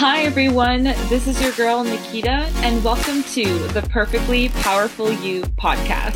Hi, everyone. This is your girl, Nikita, and welcome to the Perfectly Powerful You podcast.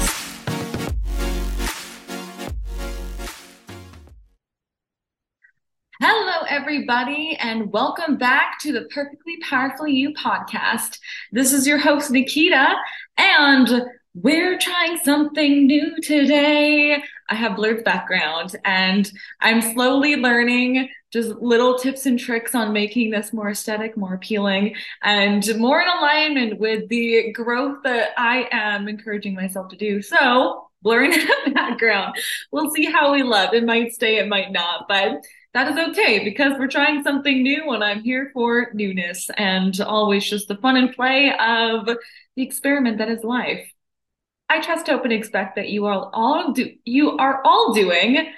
Hello, everybody, and welcome back to the Perfectly Powerful You podcast. This is your host, Nikita, and we're trying something new today. I have blurred background, and I'm slowly learning just little tips and tricks on making this more aesthetic, more appealing, and more in alignment with the growth that I am encouraging myself to do. So, blurring the background. We'll see how we love. It might stay, it might not, but that is okay because we're trying something new and I'm here for newness and always just the fun and play of the experiment that is life. I trust, hope, and expect that you all all do you are all doing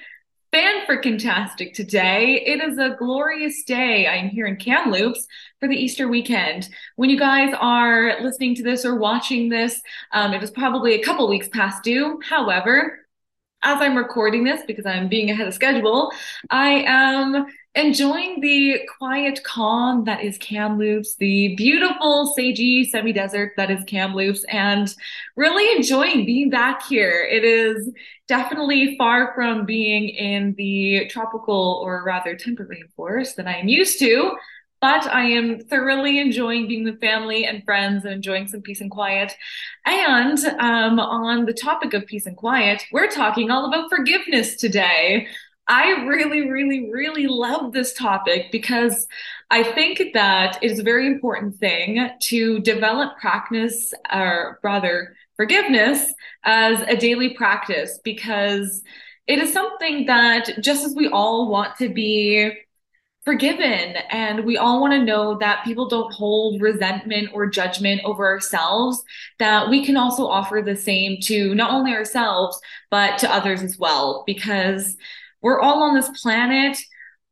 fan freaking tastic today. It is a glorious day. I'm here in Kamloops for the Easter weekend. When you guys are listening to this or watching this, um, it is probably a couple weeks past due. However, as I'm recording this, because I'm being ahead of schedule, I am enjoying the quiet calm that is Kamloops, the beautiful sagey semi-desert that is Kamloops, and really enjoying being back here. It is definitely far from being in the tropical or rather temperate rainforest that I am used to. But I am thoroughly enjoying being with family and friends and enjoying some peace and quiet. And um, on the topic of peace and quiet, we're talking all about forgiveness today. I really, really, really love this topic because I think that it is a very important thing to develop practice, or rather, forgiveness as a daily practice because it is something that just as we all want to be forgiven and we all want to know that people don't hold resentment or judgment over ourselves that we can also offer the same to not only ourselves but to others as well because we're all on this planet.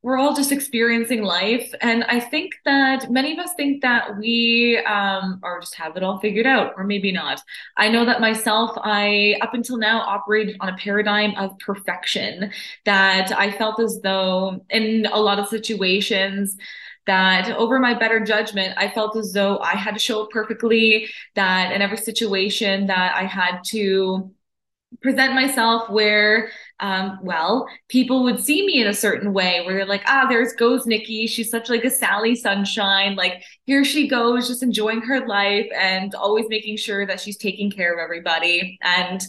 We're all just experiencing life. And I think that many of us think that we um, or just have it all figured out, or maybe not. I know that myself, I up until now operated on a paradigm of perfection that I felt as though in a lot of situations, that over my better judgment, I felt as though I had to show up perfectly, that in every situation that I had to present myself where um, well, people would see me in a certain way where they're like, ah, there's goes Nikki. She's such like a Sally Sunshine. Like here she goes, just enjoying her life and always making sure that she's taking care of everybody. And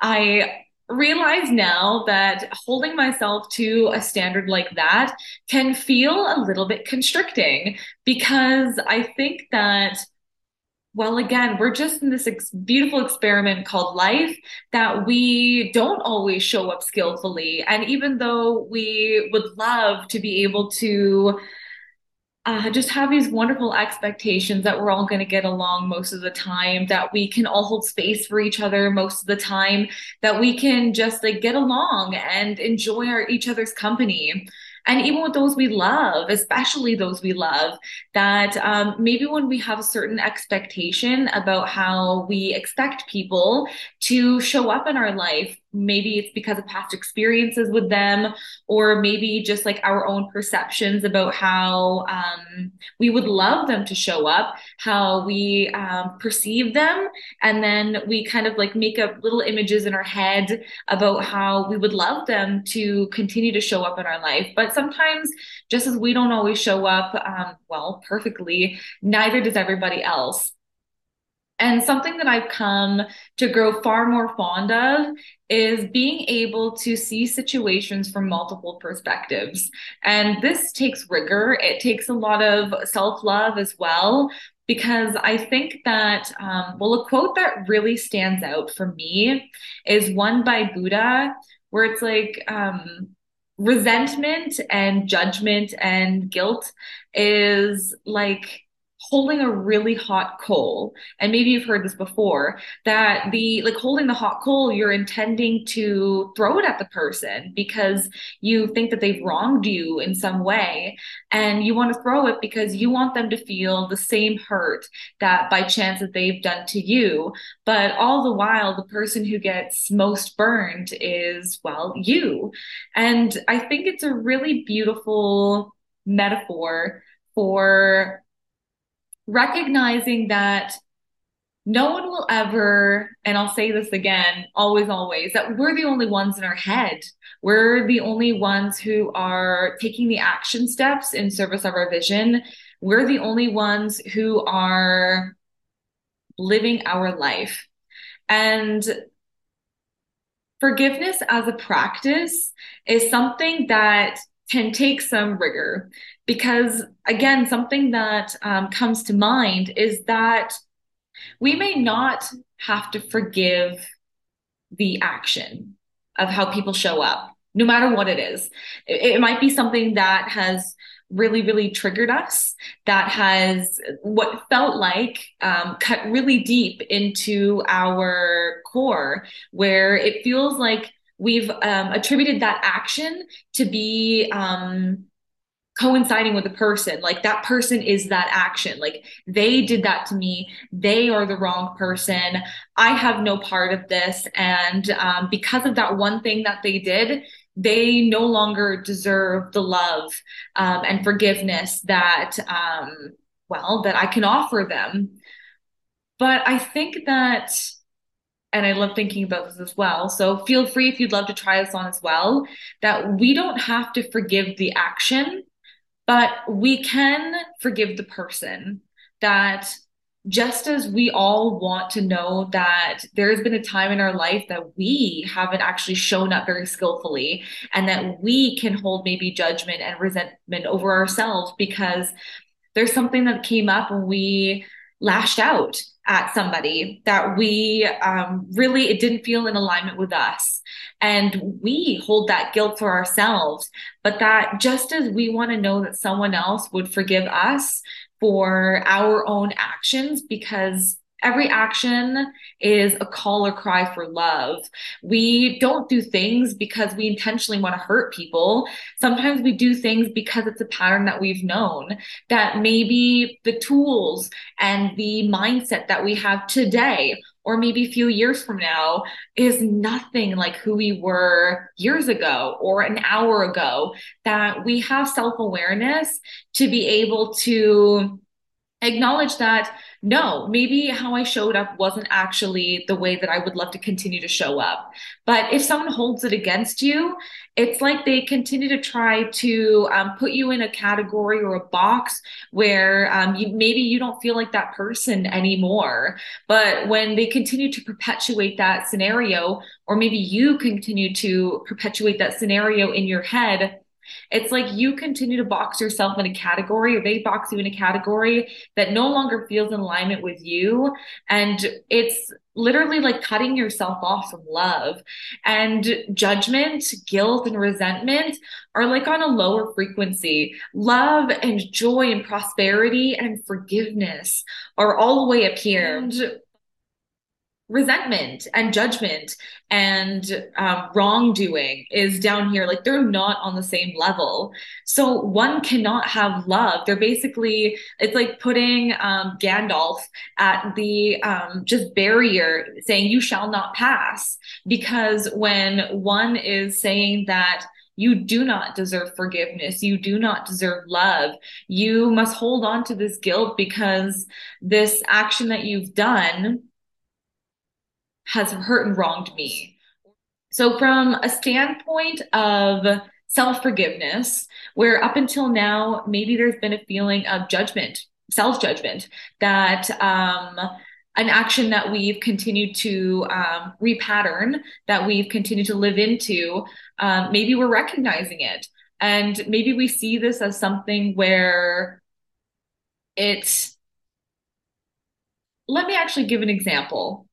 I realize now that holding myself to a standard like that can feel a little bit constricting because I think that well, again, we're just in this ex- beautiful experiment called life that we don't always show up skillfully. And even though we would love to be able to uh, just have these wonderful expectations that we're all going to get along most of the time, that we can all hold space for each other most of the time, that we can just like get along and enjoy our each other's company and even with those we love, especially those we love, that um, maybe when we have a certain expectation about how we expect people to show up in our life, maybe it's because of past experiences with them or maybe just like our own perceptions about how um, we would love them to show up how we um, perceive them. And then we kind of like make up little images in our head about how we would love them to continue to show up in our life. But sometimes just as we don't always show up um, well perfectly neither does everybody else and something that I've come to grow far more fond of is being able to see situations from multiple perspectives. And this takes rigor, it takes a lot of self love as well. Because I think that, um, well, a quote that really stands out for me is one by Buddha, where it's like, um, resentment and judgment and guilt is like holding a really hot coal and maybe you've heard this before that the like holding the hot coal you're intending to throw it at the person because you think that they've wronged you in some way and you want to throw it because you want them to feel the same hurt that by chance that they've done to you. But all the while the person who gets most burned is well you. And i think it's a really beautiful metaphor for recognizing that no one will ever, and I'll say this again, always, always, that we're the only ones in our head. We're the only ones who are taking the action steps in service of our vision. We're the only ones who are living our life. And forgiveness as a practice is something that can take some rigor because again something that um, comes to mind is that we may not have to forgive the action of how people show up no matter what it is. It, it might be something that has really, really triggered us, that has what felt like um, cut really deep into our core, where it feels like we've um, attributed that action to be um, coinciding with the person. Like that person is that action. Like they did that to me. They are the wrong person. I have no part of this. And um, because of that one thing that they did, they no longer deserve the love um, and forgiveness that, um, well, that I can offer them. But I think that, and I love thinking about this as well. So feel free if you'd love to try this on as well, that we don't have to forgive the action, but we can forgive the person that just as we all want to know that there has been a time in our life that we haven't actually shown up very skillfully and that we can hold maybe judgment and resentment over ourselves because there's something that came up when we lashed out at somebody that we um, really it didn't feel in alignment with us. And we hold that guilt for ourselves but that just as we want to know that someone else would forgive us for our own actions because every action is a call or cry for love. We don't do things because we intentionally want to hurt people. Sometimes we do things because it's a pattern that we've known that maybe the tools and the mindset that we have today or maybe a few years from now is nothing like who we were years ago or an hour ago that we have self-awareness to be able to acknowledge that no, maybe how I showed up wasn't actually the way that I would love to continue to show up. But if someone holds it against you, it's like they continue to try to um, put you in a category or a box where um, you, maybe you don't feel like that person anymore. But when they continue to perpetuate that scenario, or maybe you continue to perpetuate that scenario in your head, it's like you continue to box yourself in a category, or they box you in a category that no longer feels in alignment with you. And it's literally like cutting yourself off from love. And judgment, guilt, and resentment are like on a lower frequency. Love and joy and prosperity and forgiveness are all the way up here. And resentment and judgment and um, wrongdoing is down here like they're not on the same level so one cannot have love they're basically it's like putting um, gandalf at the um, just barrier saying you shall not pass because when one is saying that you do not deserve forgiveness. You do not deserve love. You must hold on to this guilt because this action that you've done has hurt and wronged me. So, from a standpoint of self forgiveness, where up until now, maybe there's been a feeling of judgment, self judgment, that um, an action that we've continued to um, repattern, that we've continued to live into, um, maybe we're recognizing it. And maybe we see this as something where it's, let me actually give an example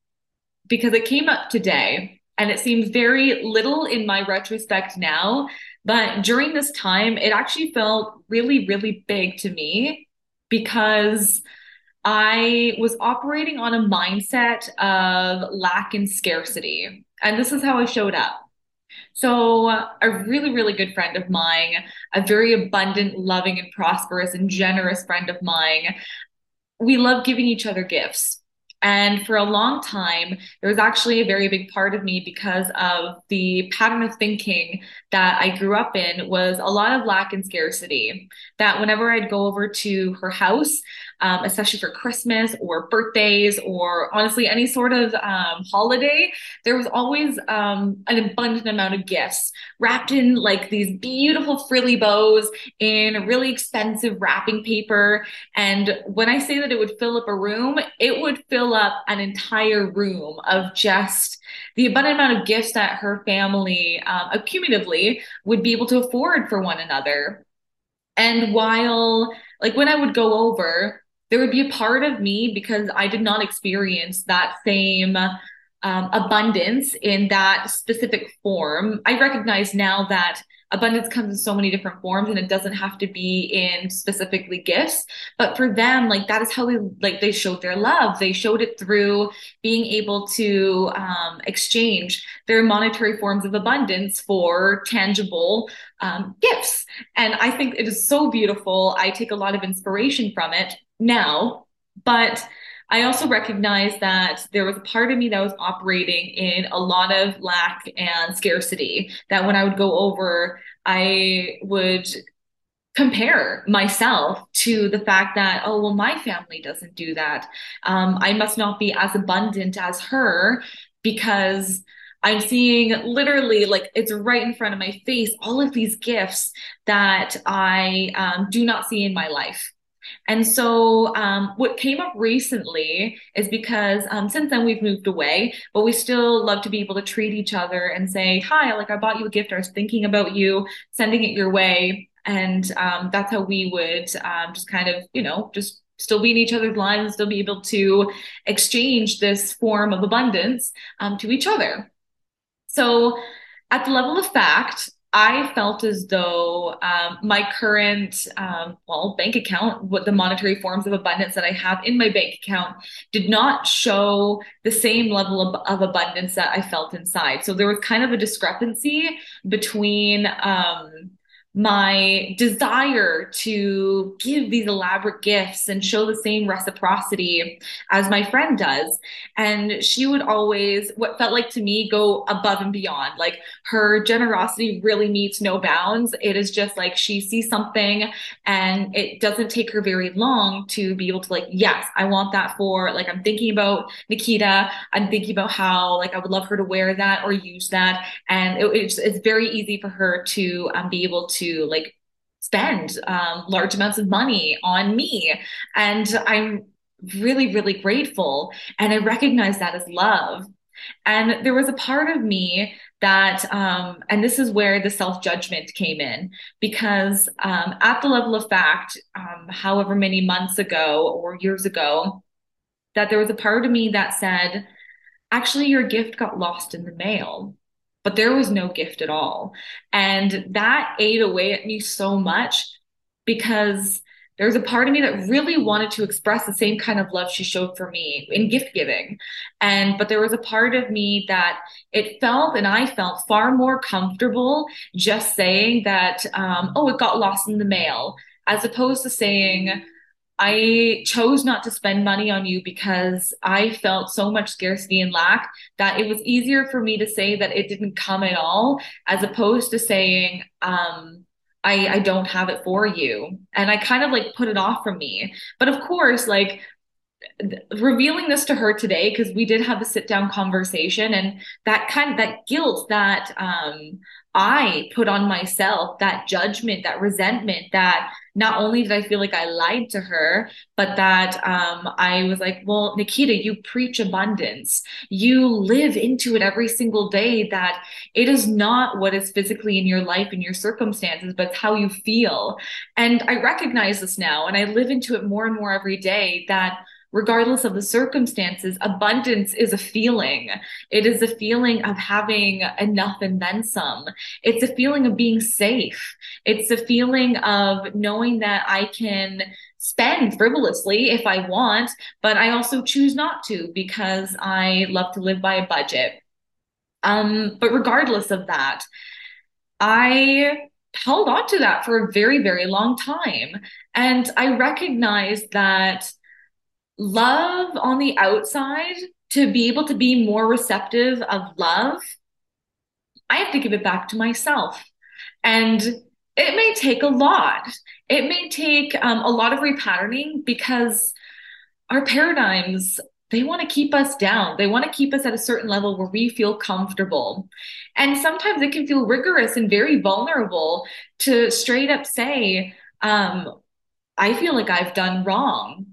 because it came up today and it seems very little in my retrospect now. But during this time, it actually felt really, really big to me because I was operating on a mindset of lack and scarcity. And this is how I showed up. So, a really, really good friend of mine, a very abundant, loving, and prosperous and generous friend of mine, we love giving each other gifts And for a long time, it was actually a very big part of me because of the pattern of thinking that I grew up in was a lot of lack and scarcity. That whenever I'd go over to her house, um, especially for Christmas or birthdays or honestly any sort of um, holiday, there was always um, an abundant amount of gifts wrapped in like these beautiful frilly bows in really expensive wrapping paper. And when I say that it would fill up a room, it would fill up an entire room of just the abundant amount of gifts that her family um, accumulatively would be able to afford for one another. And while, like, when I would go over, there would be a part of me because I did not experience that same um, abundance in that specific form. I recognize now that abundance comes in so many different forms and it doesn't have to be in specifically gifts. But for them like that is how they like they showed their love. They showed it through being able to um, exchange their monetary forms of abundance for tangible um, gifts. And i think it is so beautiful. I take a lot of inspiration from it now but I also recognize that there was a part of me that was operating in a lot of lack and scarcity. That when I would go over, I would compare myself to the fact that, oh, well, my family doesn't do that. Um, I must not be as abundant as her because I'm seeing literally like it's right in front of my face all of these gifts that I um, do not see in my life. And so, um, what came up recently is because um, since then we've moved away, but we still love to be able to treat each other and say, Hi, like I bought you a gift. I was thinking about you, sending it your way. And um, that's how we would um, just kind of, you know, just still be in each other's lives and still be able to exchange this form of abundance um, to each other. So, at the level of fact, I felt as though um, my current, um, well, bank account, what the monetary forms of abundance that I have in my bank account did not show the same level of, of abundance that I felt inside. So there was kind of a discrepancy between um, my desire to give these elaborate gifts and show the same reciprocity as my friend does. And she would always, what felt like to me, go above and beyond. Like her generosity really meets no bounds. It is just like she sees something and it doesn't take her very long to be able to, like, yes, I want that for, like, I'm thinking about Nikita. I'm thinking about how, like, I would love her to wear that or use that. And it, it's, it's very easy for her to um, be able to to like spend um, large amounts of money on me. And I'm really, really grateful. And I recognize that as love. And there was a part of me that, um, and this is where the self judgment came in, because um, at the level of fact, um, however many months ago or years ago, that there was a part of me that said, actually, your gift got lost in the mail but there was no gift at all. And that ate away at me so much because there was a part of me that really wanted to express the same kind of love she showed for me in gift giving. And, but there was a part of me that it felt and I felt far more comfortable just saying that, um, oh, it got lost in the mail, as opposed to saying, I chose not to spend money on you because I felt so much scarcity and lack that it was easier for me to say that it didn't come at all, as opposed to saying, um, I, I don't have it for you. And I kind of like put it off from me. But of course, like revealing this to her today, because we did have a sit down conversation and that kind of that guilt that um I put on myself that judgment, that resentment, that not only did I feel like I lied to her, but that um, I was like, well, Nikita, you preach abundance. You live into it every single day that it is not what is physically in your life and your circumstances, but it's how you feel. And I recognize this now and I live into it more and more every day that regardless of the circumstances, abundance is a feeling. It is a feeling of having enough and then some. It's a feeling of being safe. It's a feeling of knowing that I can spend frivolously if I want, but I also choose not to because I love to live by a budget. Um, but regardless of that, I held on to that for a very, very long time. And I recognized that love on the outside to be able to be more receptive of love, I have to give it back to myself. And it may take a lot. It may take um, a lot of repatterning because our paradigms they want to keep us down. They want to keep us at a certain level where we feel comfortable. And sometimes it can feel rigorous and very vulnerable to straight up say, um, I feel like I've done wrong.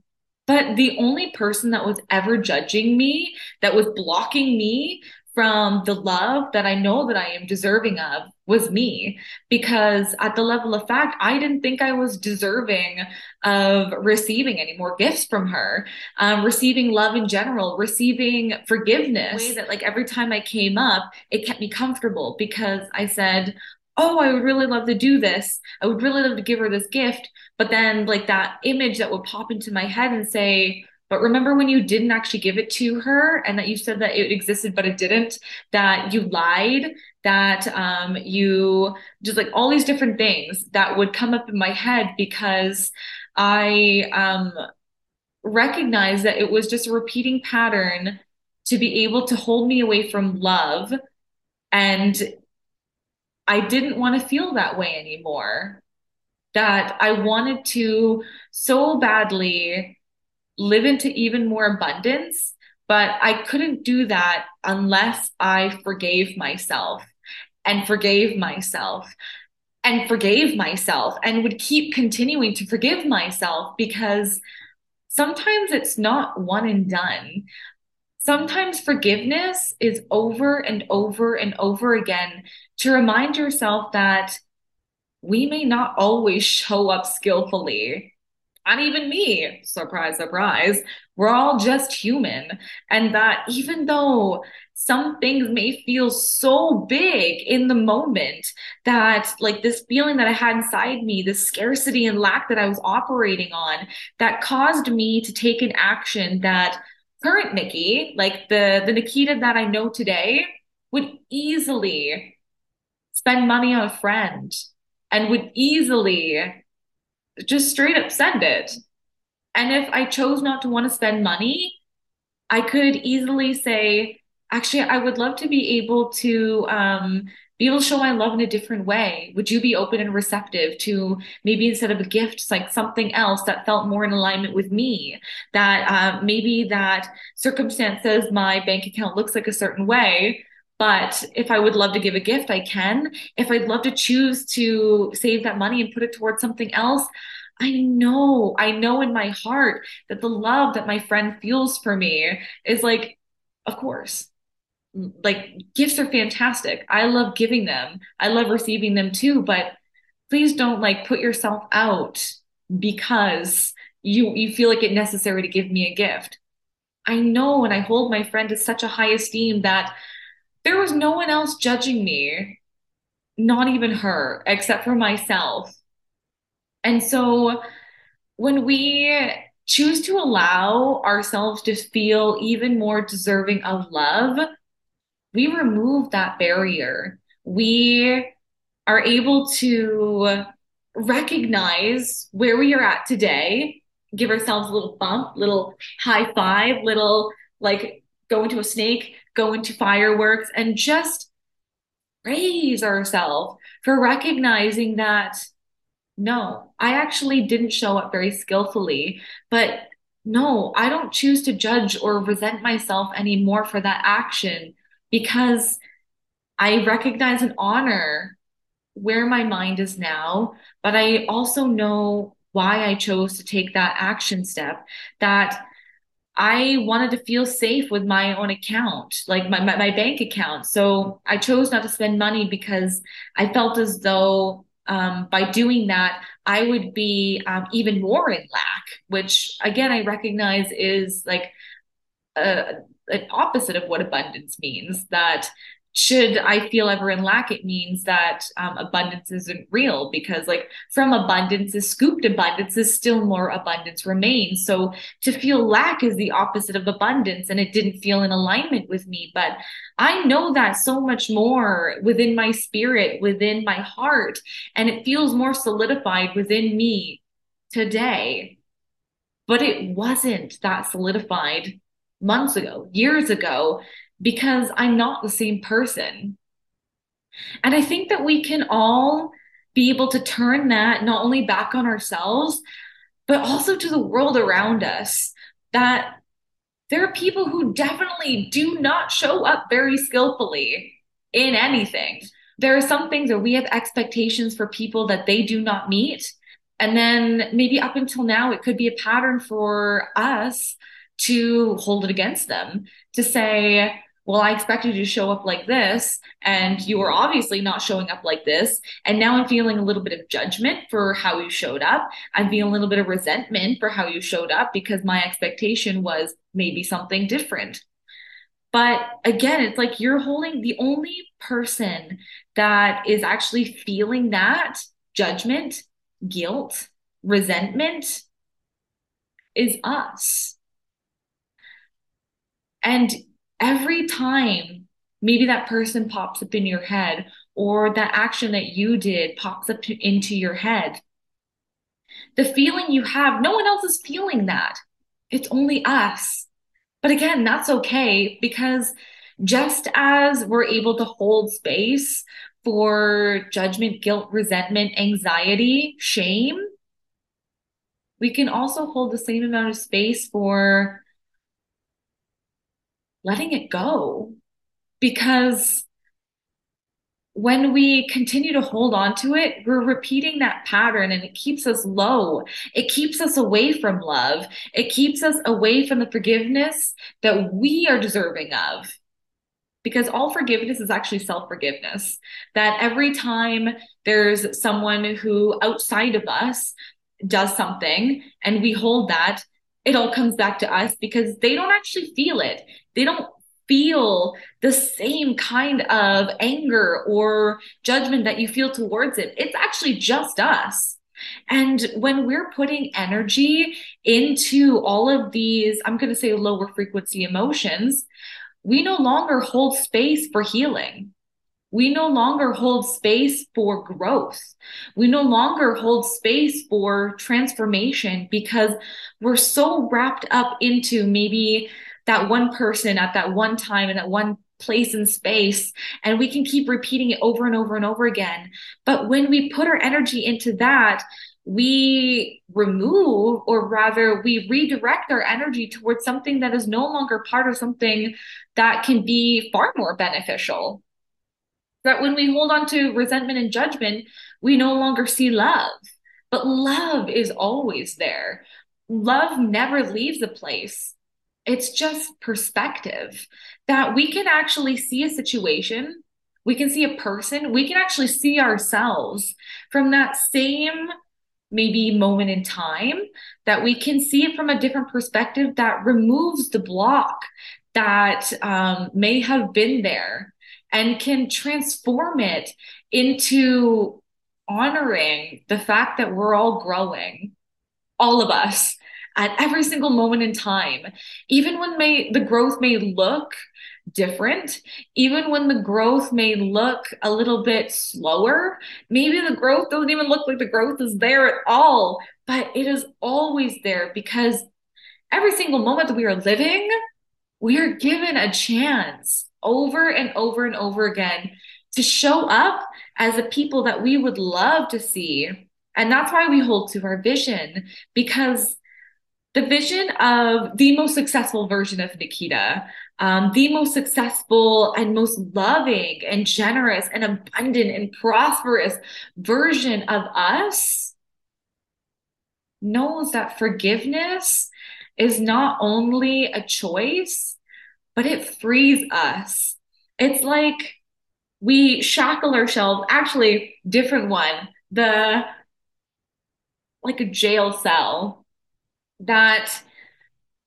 But the only person that was ever judging me, that was blocking me from the love that I know that I am deserving of was me. Because at the level of fact, I didn't think I was deserving of receiving any more gifts from her, um, receiving love in general, receiving forgiveness. Way that like every time I came up, it kept me comfortable because I said, oh, I would really love to do this. I would really love to give her this gift. But then, like, that image that would pop into my head and say, but remember when you didn't actually give it to her and that you said that it existed, but it didn't, that you lied, that um, you just like all these different things that would come up in my head because I um, recognized that it was just a repeating pattern to be able to hold me away from love. And I didn't want to feel that way anymore. That I wanted to so badly live into even more abundance. But I couldn't do that unless I forgave myself and forgave myself and forgave myself and would keep continuing to forgive myself because sometimes it's not one and done. Sometimes forgiveness is over and over and over again to remind yourself that we may not always show up skillfully not even me. Surprise, surprise. We're all just human. And that even though some things may feel so big in the moment that like this feeling that I had inside me, this scarcity and lack that I was operating on that caused me to take an action that current Nikki, like the, the Nikita that I know today would easily spend money on a friend and would easily just straight up send it. And if I chose not to want to spend money, I could easily say, actually, I would love to be able to um, be able to show my love in a different way. Would you be open and receptive to maybe instead of a gift, like something else that felt more in alignment with me? That uh, maybe that circumstance says my bank account looks like a certain way, but if I would love to give a gift, I can. If I'd love to choose to save that money and put it towards something else, I know, I know in my heart that the love that my friend feels for me is like, of course, like gifts are fantastic. I love giving them. I love receiving them too, but please don't like put yourself out because you you feel like it necessary to give me a gift. I know and I hold my friend to such a high esteem that there was no one else judging me, not even her, except for myself. And so when we choose to allow ourselves to feel even more deserving of love, we remove that barrier. We are able to recognize where we are at today, give ourselves a little bump, little high five, little like go into a snake, go into fireworks, and just praise ourselves for recognizing that no, I actually didn't show up very skillfully, but no, I don't choose to judge or resent myself anymore for that action because I recognize and honor where my mind is now, but I also know why I chose to take that action step that I wanted to feel safe with my own account, like my, my, my, bank account. So I chose not to spend money because I felt as though um, by doing that, I would be um, even more in lack, which again, I recognize is like a, an opposite of what abundance means that should I feel ever in lack, it means that um, abundance isn't real because, like, from abundance is scooped abundance is still more abundance remains. So to feel lack is the opposite of abundance, and it didn't feel in alignment with me. But I know that so much more within my spirit, within my heart, and it feels more solidified within me today. but it wasn't that solidified months ago, years ago, because I'm not the same person. And I think that we can all be able to turn that not only back on ourselves, but also to the world around us. That there are people who definitely do not show up very skillfully in anything. There are some things where we have expectations for people that they do not meet. And then maybe up until now, it could be a pattern for us to hold it against them, to say, well, I expected you to show up like this, and you were obviously not showing up like this. And now I'm feeling a little bit of judgment for how you showed up. I'm feeling a little bit of resentment for how you showed up because my expectation was maybe something different. But again, it's like you're holding the only person that is actually feeling that judgment, guilt, resentment is us. And every time maybe that person pops up in your head or that action that you did pops up into your head, the feeling you have, no one else is feeling that. It's only us. But again, that's okay because just as we're able to hold space for judgment, guilt, resentment, anxiety, shame, we can also hold the same amount of space for letting it go. Because when we continue to hold on to it, we're repeating that pattern and it keeps us low. It keeps us away from love. It keeps us away from the forgiveness that we are deserving of. Because all forgiveness is actually self forgiveness. That every time there's someone who outside of us does something and we hold that, it all comes back to us because they don't actually feel it. They don't feel the same kind of anger or judgment that you feel towards it. It's actually just us. And when we're putting energy into all of these, I'm going to say lower frequency emotions, we no longer hold space for healing. We no longer hold space for growth. We no longer hold space for transformation because we're so wrapped up into maybe that one person at that one time and that one place and space and we can keep repeating it over and over and over again but when we put our energy into that we remove or rather we redirect our energy towards something that is no longer part of something that can be far more beneficial that when we hold on to resentment and judgment, we no longer see love. But love is always there. Love never leaves a place. It's just perspective that we can actually see a situation, we can see a person, we can actually see ourselves from that same maybe moment in time, that we can see it from a different perspective that removes the block that um, may have been there and can transform it into honoring the fact that we're all growing, all of us at every single moment in time, even when may the growth may look different, even when the growth may look a little bit slower, maybe the growth doesn't even look like the growth is there at all, but it is always there because every single moment that we are living, we are given a chance over and over and over again to show up as a people that we would love to see. And that's why we hold to our vision because the vision of the most successful version of Nikita, um, the most successful and most loving and generous and abundant and prosperous version of us knows that forgiveness is not only a choice, but it frees us. It's like we shackle ourselves, actually, different one, the like a jail cell that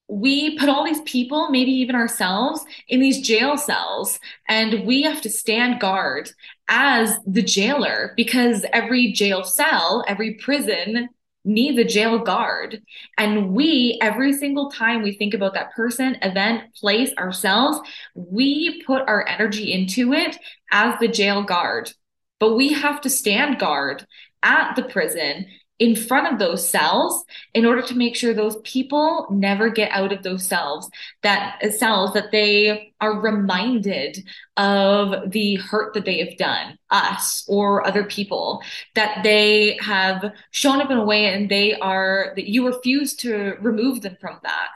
we put all these people, maybe even ourselves, in these jail cells, and we have to stand guard as the jailer because every jail cell, every prison needs a jail guard. And we, every single time we think about that person, event, place, ourselves, we put our energy into it as the jail guard. But we have to stand guard at the prison in front of those cells in order to make sure those people never get out of those cells that uh, cells that they are reminded of the hurt that they have done us or other people that they have shown up in a way and they are that you refuse to remove them from that.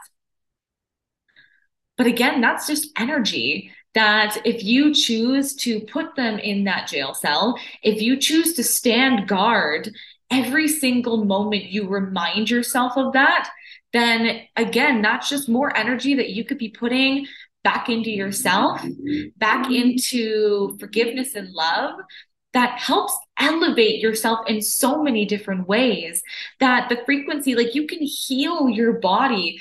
But again that's just energy that if you choose to put them in that jail cell if you choose to stand guard every single moment you remind yourself of that, then again, that's just more energy that you could be putting back into yourself, back into forgiveness and love that helps elevate yourself in so many different ways that the frequency like you can heal your body